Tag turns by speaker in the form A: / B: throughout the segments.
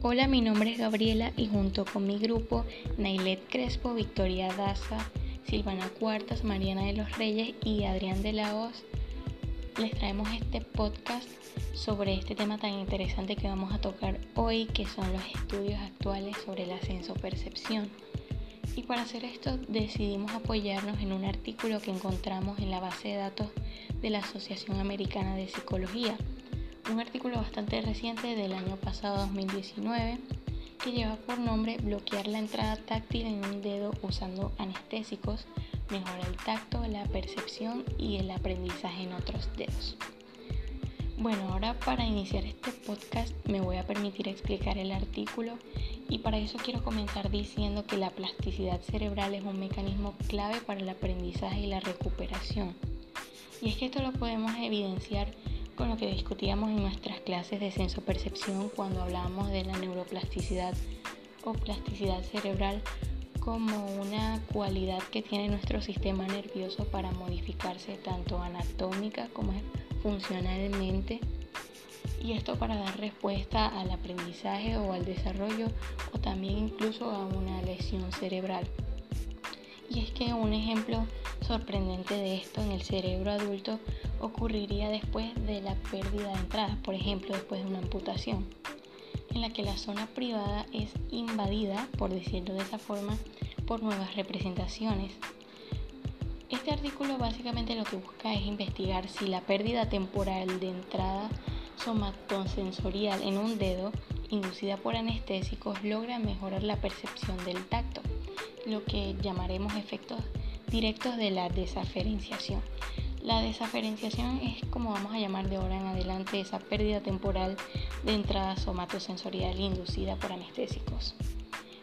A: Hola, mi nombre es Gabriela y junto con mi grupo Nailet Crespo, Victoria Daza, Silvana Cuartas, Mariana de los Reyes y Adrián de la les traemos este podcast sobre este tema tan interesante que vamos a tocar hoy, que son los estudios actuales sobre la percepción. Y para hacer esto decidimos apoyarnos en un artículo que encontramos en la base de datos de la Asociación Americana de Psicología un artículo bastante reciente del año pasado 2019 que lleva por nombre bloquear la entrada táctil en un dedo usando anestésicos, mejora el tacto, la percepción y el aprendizaje en otros dedos. Bueno, ahora para iniciar este podcast me voy a permitir explicar el artículo y para eso quiero comenzar diciendo que la plasticidad cerebral es un mecanismo clave para el aprendizaje y la recuperación. Y es que esto lo podemos evidenciar con lo que discutíamos en nuestras clases de sensopercepción cuando hablábamos de la neuroplasticidad o plasticidad cerebral como una cualidad que tiene nuestro sistema nervioso para modificarse tanto anatómica como funcionalmente y esto para dar respuesta al aprendizaje o al desarrollo o también incluso a una lesión cerebral. Y es que un ejemplo sorprendente de esto en el cerebro adulto ocurriría después de la pérdida de entrada, por ejemplo después de una amputación, en la que la zona privada es invadida, por decirlo de esa forma, por nuevas representaciones. Este artículo básicamente lo que busca es investigar si la pérdida temporal de entrada somatosensorial en un dedo inducida por anestésicos logra mejorar la percepción del tacto, lo que llamaremos efectos directos de la desaferenciación. La desaferenciación es como vamos a llamar de ahora en adelante esa pérdida temporal de entrada somatosensorial inducida por anestésicos.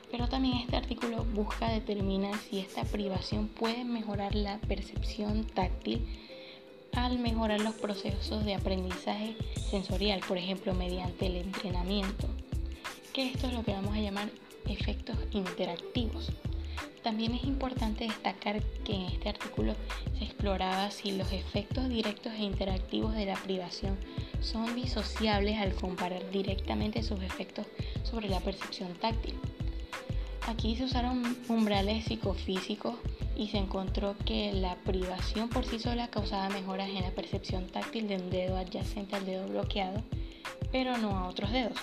A: Pero también este artículo busca determinar si esta privación puede mejorar la percepción táctil al mejorar los procesos de aprendizaje sensorial, por ejemplo, mediante el entrenamiento, que esto es lo que vamos a llamar efectos interactivos. También es importante destacar que en este artículo se exploraba si los efectos directos e interactivos de la privación son disociables al comparar directamente sus efectos sobre la percepción táctil. Aquí se usaron umbrales psicofísicos y se encontró que la privación por sí sola causaba mejoras en la percepción táctil de un dedo adyacente al dedo bloqueado, pero no a otros dedos.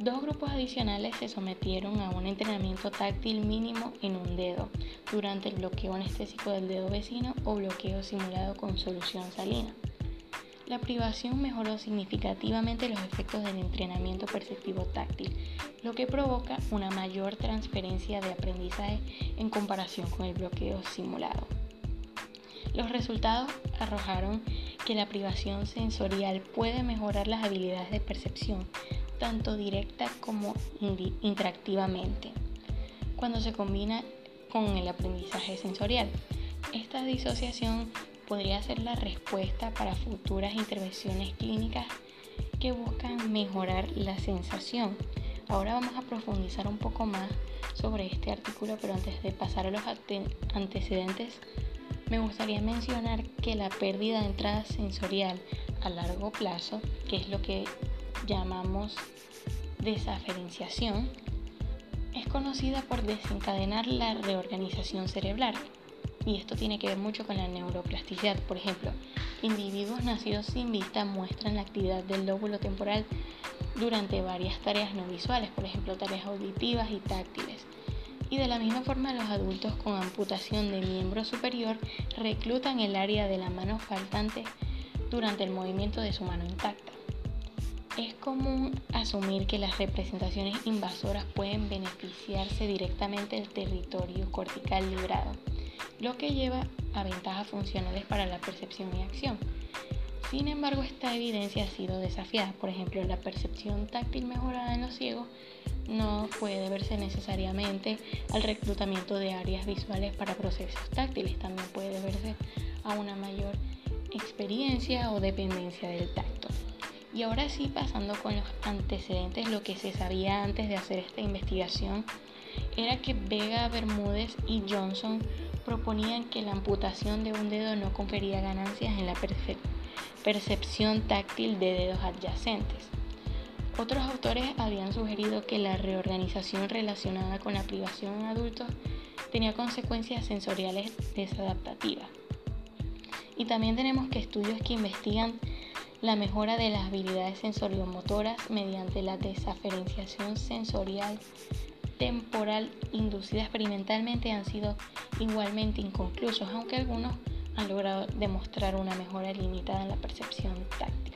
A: Dos grupos adicionales se sometieron a un entrenamiento táctil mínimo en un dedo durante el bloqueo anestésico del dedo vecino o bloqueo simulado con solución salina. La privación mejoró significativamente los efectos del entrenamiento perceptivo táctil, lo que provoca una mayor transferencia de aprendizaje en comparación con el bloqueo simulado. Los resultados arrojaron que la privación sensorial puede mejorar las habilidades de percepción, tanto directa como interactivamente, cuando se combina con el aprendizaje sensorial. Esta disociación podría ser la respuesta para futuras intervenciones clínicas que buscan mejorar la sensación. Ahora vamos a profundizar un poco más sobre este artículo, pero antes de pasar a los antecedentes, me gustaría mencionar que la pérdida de entrada sensorial a largo plazo, que es lo que llamamos desaferenciación, es conocida por desencadenar la reorganización cerebral. Y esto tiene que ver mucho con la neuroplasticidad. Por ejemplo, individuos nacidos sin vista muestran la actividad del lóbulo temporal durante varias tareas no visuales, por ejemplo, tareas auditivas y táctiles. Y de la misma forma, los adultos con amputación de miembro superior reclutan el área de la mano faltante durante el movimiento de su mano intacta. Es común asumir que las representaciones invasoras pueden beneficiarse directamente del territorio cortical librado, lo que lleva a ventajas funcionales para la percepción y acción. Sin embargo, esta evidencia ha sido desafiada. Por ejemplo, la percepción táctil mejorada en los ciegos no puede verse necesariamente al reclutamiento de áreas visuales para procesos táctiles. También puede verse a una mayor experiencia o dependencia del tacto. Y ahora sí, pasando con los antecedentes, lo que se sabía antes de hacer esta investigación era que Vega, Bermúdez y Johnson proponían que la amputación de un dedo no confería ganancias en la percepción táctil de dedos adyacentes. Otros autores habían sugerido que la reorganización relacionada con la privación en adultos tenía consecuencias sensoriales desadaptativas. Y también tenemos que estudios que investigan la mejora de las habilidades sensoriomotoras mediante la desaferenciación sensorial temporal inducida experimentalmente han sido igualmente inconclusos, aunque algunos han logrado demostrar una mejora limitada en la percepción táctil.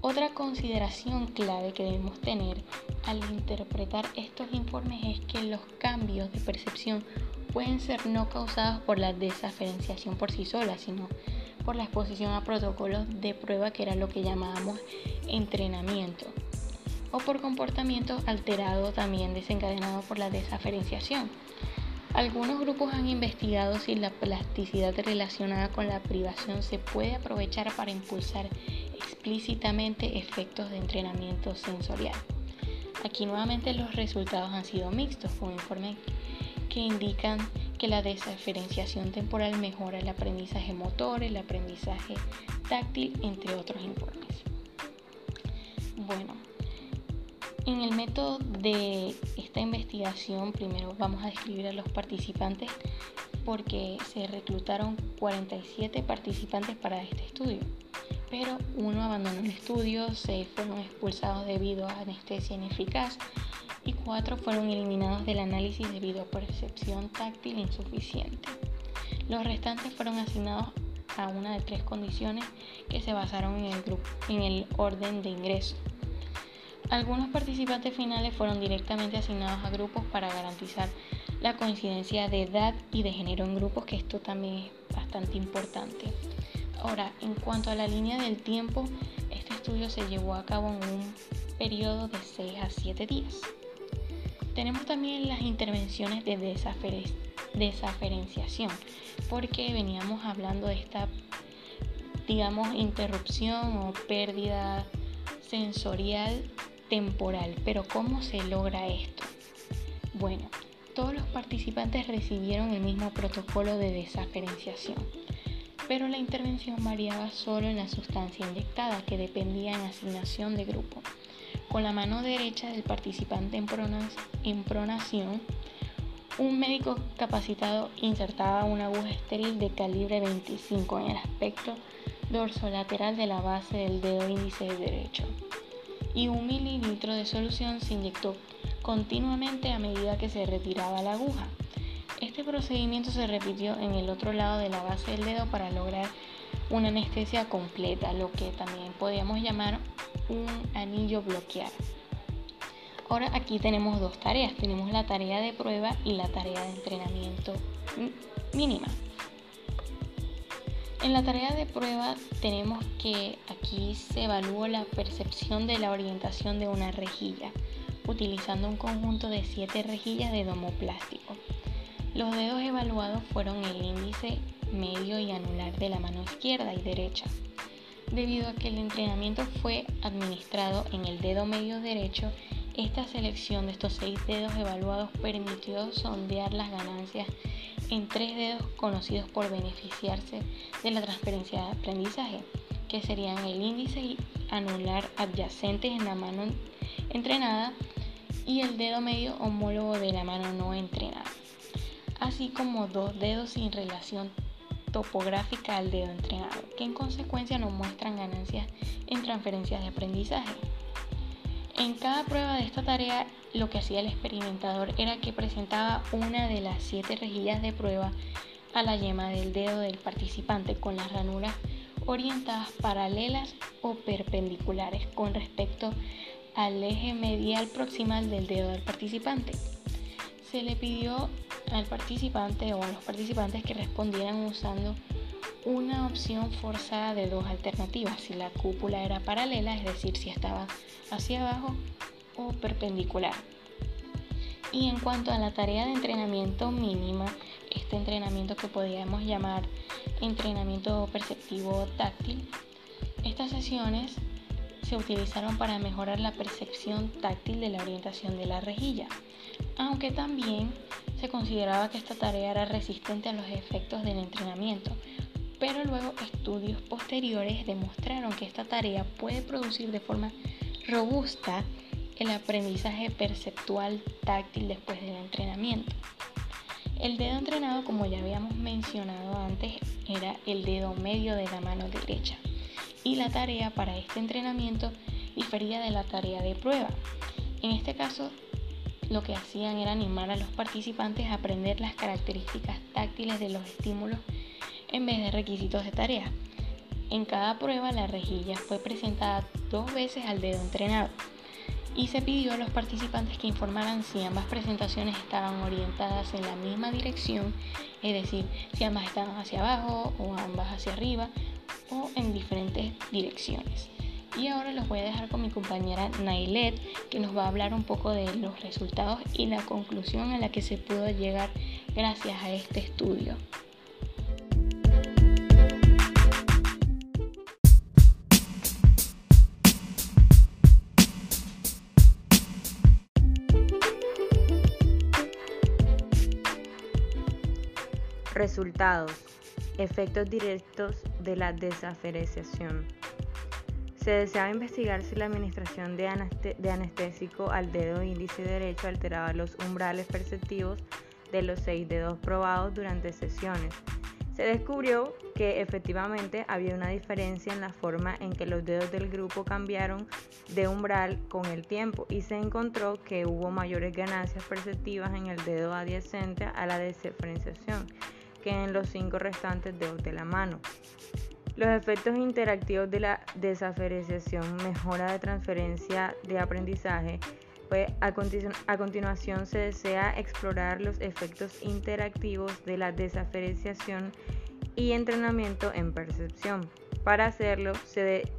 A: Otra consideración clave que debemos tener al interpretar estos informes es que los cambios de percepción pueden ser no causados por la desaferenciación por sí sola, sino por la exposición a protocolos de prueba que era lo que llamábamos entrenamiento o por comportamiento alterado también desencadenado por la desaferenciación. Algunos grupos han investigado si la plasticidad relacionada con la privación se puede aprovechar para impulsar explícitamente efectos de entrenamiento sensorial. Aquí nuevamente los resultados han sido mixtos, con informes que indican que la desaferenciación temporal mejora el aprendizaje motor, el aprendizaje táctil, entre otros informes. Bueno, en el método de esta investigación, primero vamos a describir a los participantes porque se reclutaron 47 participantes para este estudio, pero uno abandonó el estudio, seis fueron expulsados debido a anestesia ineficaz y cuatro fueron eliminados del análisis debido a percepción táctil insuficiente. Los restantes fueron asignados a una de tres condiciones que se basaron en el, grupo, en el orden de ingreso. Algunos participantes finales fueron directamente asignados a grupos para garantizar la coincidencia de edad y de género en grupos, que esto también es bastante importante. Ahora, en cuanto a la línea del tiempo, este estudio se llevó a cabo en un periodo de 6 a 7 días. Tenemos también las intervenciones de desaferenciación, porque veníamos hablando de esta, digamos, interrupción o pérdida sensorial temporal. Pero ¿cómo se logra esto? Bueno, todos los participantes recibieron el mismo protocolo de desaferenciación, pero la intervención variaba solo en la sustancia inyectada, que dependía en asignación de grupo. Con la mano derecha del participante en, pronación, un médico capacitado insertaba una aguja estéril de calibre 25 en el aspecto dorsolateral de la base del dedo índice derecho y un mililitro de solución se inyectó continuamente a medida que se retiraba la aguja. Este procedimiento se repitió en el otro lado de la base del dedo para lograr una anestesia completa, lo que también podríamos llamar un anillo bloquear. Ahora aquí tenemos dos tareas, tenemos la tarea de prueba y la tarea de entrenamiento mínima. En la tarea de prueba tenemos que aquí se evalúa la percepción de la orientación de una rejilla, utilizando un conjunto de siete rejillas de domo plástico. Los dedos evaluados fueron el índice, medio y anular de la mano izquierda y derecha. Debido a que el entrenamiento fue administrado en el dedo medio derecho, esta selección de estos seis dedos evaluados permitió sondear las ganancias en tres dedos conocidos por beneficiarse de la transferencia de aprendizaje, que serían el índice y anular adyacentes en la mano entrenada y el dedo medio homólogo de la mano no entrenada, así como dos dedos sin relación topográfica al dedo entrenado, que en consecuencia no muestran ganancias en transferencias de aprendizaje. En cada prueba de esta tarea lo que hacía el experimentador era que presentaba una de las siete rejillas de prueba a la yema del dedo del participante con las ranuras orientadas paralelas o perpendiculares con respecto al eje medial proximal del dedo del participante. Se le pidió al participante o a los participantes que respondieran usando una opción forzada de dos alternativas, si la cúpula era paralela, es decir, si estaba hacia abajo o perpendicular. Y en cuanto a la tarea de entrenamiento mínima, este entrenamiento que podríamos llamar entrenamiento perceptivo táctil, estas sesiones se utilizaron para mejorar la percepción táctil de la orientación de la rejilla, aunque también se consideraba que esta tarea era resistente a los efectos del entrenamiento, pero luego estudios posteriores demostraron que esta tarea puede producir de forma robusta el aprendizaje perceptual táctil después del entrenamiento. El dedo entrenado, como ya habíamos mencionado antes, era el dedo medio de la mano derecha y la tarea para este entrenamiento difería de la tarea de prueba. En este caso, lo que hacían era animar a los participantes a aprender las características táctiles de los estímulos en vez de requisitos de tarea. En cada prueba la rejilla fue presentada dos veces al dedo entrenado y se pidió a los participantes que informaran si ambas presentaciones estaban orientadas en la misma dirección, es decir, si ambas estaban hacia abajo o ambas hacia arriba o en diferentes direcciones. Y ahora los voy a dejar con mi compañera Nailet, que nos va a hablar un poco de los resultados y la conclusión a la que se pudo llegar gracias a este estudio.
B: Resultados. Efectos directos de la desaferenciación. Se deseaba investigar si la administración de, anestésico al dedo índice derecho alteraba los umbrales perceptivos de los seis dedos probados durante sesiones. Se descubrió que efectivamente había una diferencia en la forma en que los dedos del grupo cambiaron de umbral con el tiempo y se encontró que hubo mayores ganancias perceptivas en el dedo adyacente a la desaferenciación que en los cinco restantes dedos de la mano. Los efectos interactivos de la desaferenciación, mejora de transferencia de aprendizaje, pues a, a, continuación se desea explorar los efectos interactivos de la desaferenciación y entrenamiento en percepción. Para hacerlo, se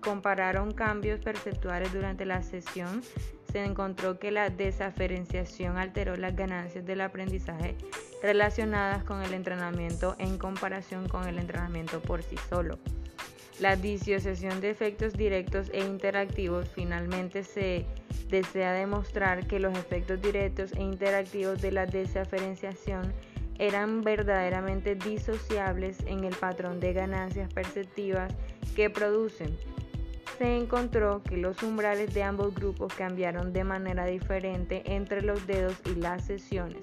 B: compararon cambios perceptuales durante la sesión se encontró que la desaferenciación alteró las ganancias del aprendizaje relacionadas con el entrenamiento en comparación con el entrenamiento por sí solo. La disociación de efectos directos e interactivos finalmente se desea demostrar que los efectos directos e interactivos de la desaferenciación eran verdaderamente disociables en el patrón de ganancias perceptivas que producen se encontró que los umbrales de ambos grupos cambiaron de manera diferente entre los dedos y las sesiones.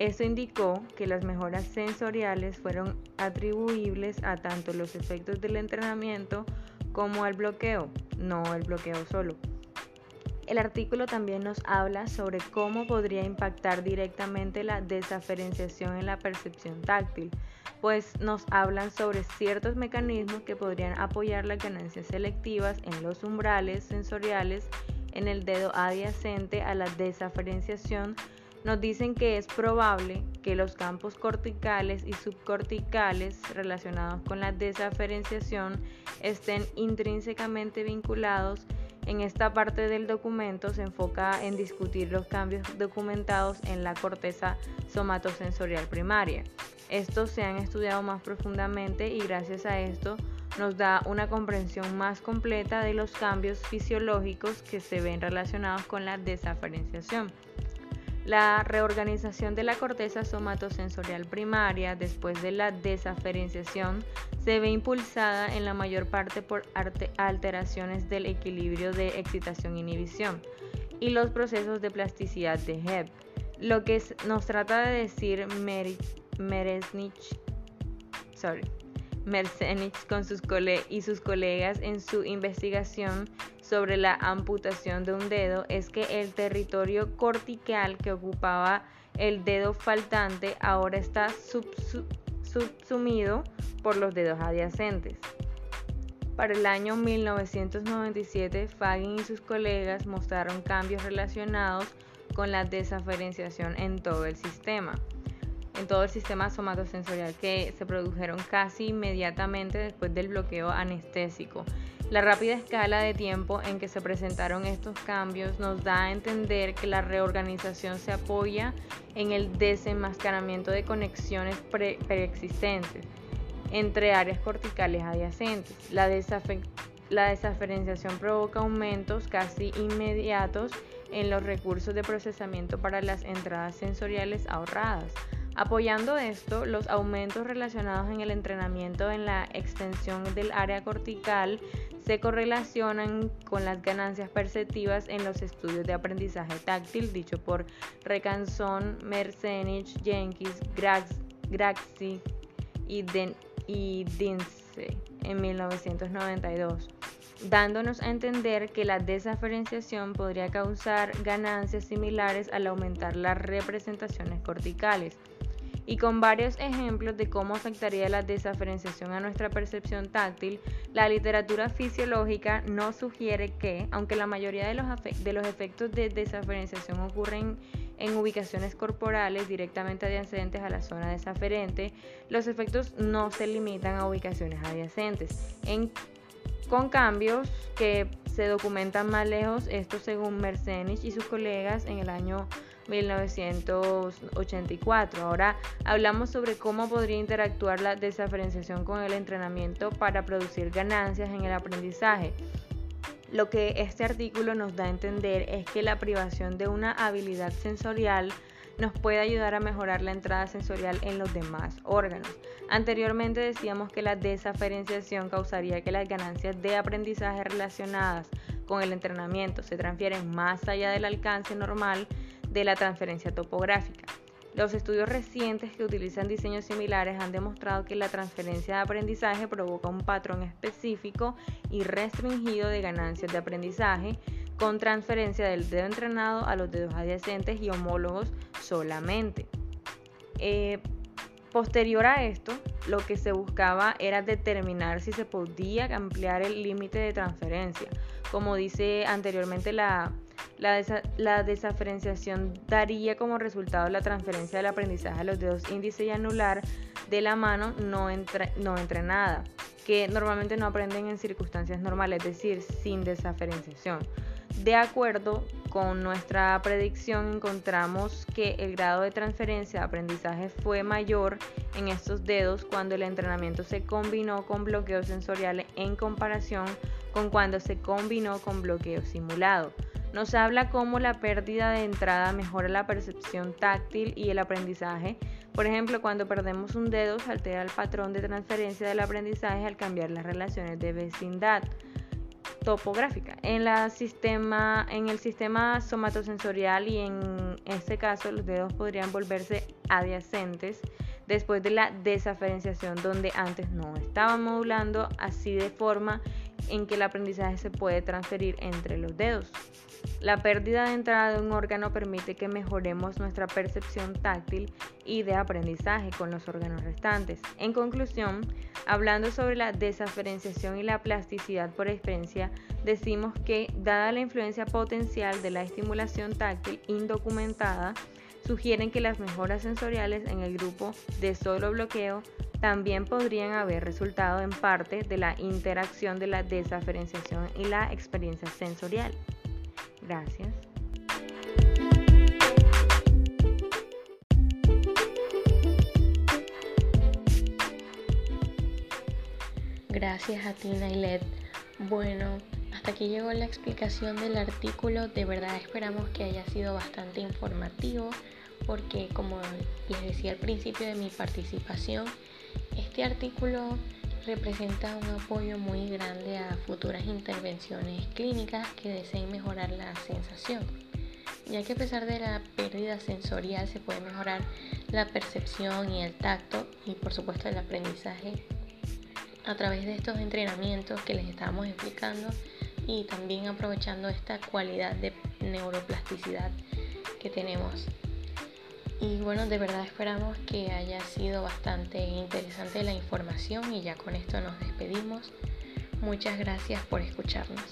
B: Esto indicó que las mejoras sensoriales fueron atribuibles a tanto los efectos del entrenamiento como al bloqueo, no el bloqueo solo. El artículo también nos habla sobre cómo podría impactar directamente la desaferenciación en la percepción táctil, pues nos hablan sobre ciertos mecanismos que podrían apoyar las ganancias selectivas en los umbrales sensoriales en el dedo adyacente a la desaferenciación. Nos dicen que es probable que los campos corticales y subcorticales relacionados con la desaferenciación estén intrínsecamente vinculados en esta parte del documento se enfoca en discutir los cambios documentados en la corteza somatosensorial primaria. Estos se han estudiado más profundamente y gracias a esto nos da una comprensión más completa de los cambios fisiológicos que se ven relacionados con la desaferenciación. La reorganización de la corteza somatosensorial primaria después de la desaferenciación se ve impulsada en la mayor parte por alteraciones del equilibrio de excitación-inhibición y los procesos de plasticidad de Hebb. Lo que nos trata de decir Meresnich, sorry, Merzenich con sus y sus colegas en su investigación sobre la amputación de un dedo es que el territorio cortical que ocupaba el dedo faltante ahora está subsumido por los dedos adyacentes. Para el año 1997, Fagin y sus colegas mostraron cambios relacionados con la desaferenciación en todo el sistema en todo el sistema somatosensorial que se produjeron casi inmediatamente después del bloqueo anestésico. La rápida escala de tiempo en que se presentaron estos cambios nos da a entender que la reorganización se apoya en el desenmascaramiento de conexiones preexistentes entre áreas corticales adyacentes. La, la desaferenciación provoca aumentos casi inmediatos en los recursos de procesamiento para las entradas sensoriales ahorradas Apoyando esto, los aumentos relacionados en el entrenamiento en la extensión del área cortical se correlacionan con las ganancias perceptivas en los estudios de aprendizaje táctil dicho por Recanson, Mercenich, Jenkins, Graxi y, y Dinse en 1992 dándonos a entender que la desaferenciación podría causar ganancias similares al aumentar las representaciones corticales y con varios ejemplos de cómo afectaría la desaferenciación a nuestra percepción táctil, la literatura fisiológica nos sugiere que, aunque la mayoría de los, de los efectos de desaferenciación ocurren en ubicaciones corporales directamente adyacentes a la zona desaferente, los efectos no se limitan a ubicaciones adyacentes. con cambios que se documentan más lejos, esto según Mercenich y sus colegas en el año 1984. Ahora hablamos sobre cómo podría interactuar la desaferenciación con el entrenamiento para producir ganancias en el aprendizaje. Lo que este artículo nos da a entender es que la privación de una habilidad sensorial nos puede ayudar a mejorar la entrada sensorial en los demás órganos. Anteriormente decíamos que la desaferenciación causaría que las ganancias de aprendizaje relacionadas con el entrenamiento se transfieren más allá del alcance normal de la transferencia topográfica. Los estudios recientes que utilizan diseños similares han demostrado que la transferencia de aprendizaje provoca un patrón específico y restringido de ganancias de aprendizaje con transferencia del dedo entrenado a los dedos adyacentes y homólogos solamente. Eh, posterior a esto, lo que se buscaba era determinar si se podía ampliar el límite de transferencia. Como dice anteriormente la, la, desaferenciación daría como resultado la transferencia del aprendizaje a los dedos índice y anular de la mano no, no entrenada, que normalmente no aprenden en circunstancias normales, es decir, sin desaferenciación. De acuerdo con nuestra predicción, encontramos que el grado de transferencia de aprendizaje fue mayor en estos dedos cuando el entrenamiento se combinó con bloqueo sensorial en comparación con cuando se combinó con bloqueo simulado. Nos habla cómo la pérdida de entrada mejora la percepción táctil y el aprendizaje. Por ejemplo, cuando perdemos un dedo se altera el patrón de transferencia del aprendizaje al cambiar las relaciones de vecindad topográfica. En, en el sistema somatosensorial y en este caso los dedos podrían volverse adyacentes después de la desaferenciación donde antes no estaban modulando así de forma en que el aprendizaje se puede transferir entre los dedos. La pérdida de entrada de un órgano permite que mejoremos nuestra percepción táctil y de aprendizaje con los órganos restantes. En conclusión, hablando sobre la desaferenciación y la plasticidad por experiencia, decimos que, dada la influencia potencial de la estimulación táctil indocumentada, sugieren que las mejoras sensoriales en el grupo de solo bloqueo también podrían haber resultado en parte de la interacción de la desaferenciación y la experiencia sensorial. Gracias.
A: Gracias a ti, Nailet. Bueno, hasta aquí llegó la explicación del artículo. De verdad esperamos que haya sido bastante informativo porque como les decía al principio de mi participación, este artículo representa un apoyo muy grande a futuras intervenciones clínicas que deseen mejorar la sensación, ya que a pesar de la pérdida sensorial se puede mejorar la percepción y el tacto y por supuesto el aprendizaje a través de estos entrenamientos que les estamos explicando y también aprovechando esta cualidad de neuroplasticidad que tenemos. Y bueno, de verdad esperamos que haya sido bastante interesante la información y ya con esto nos despedimos. Muchas gracias por escucharnos.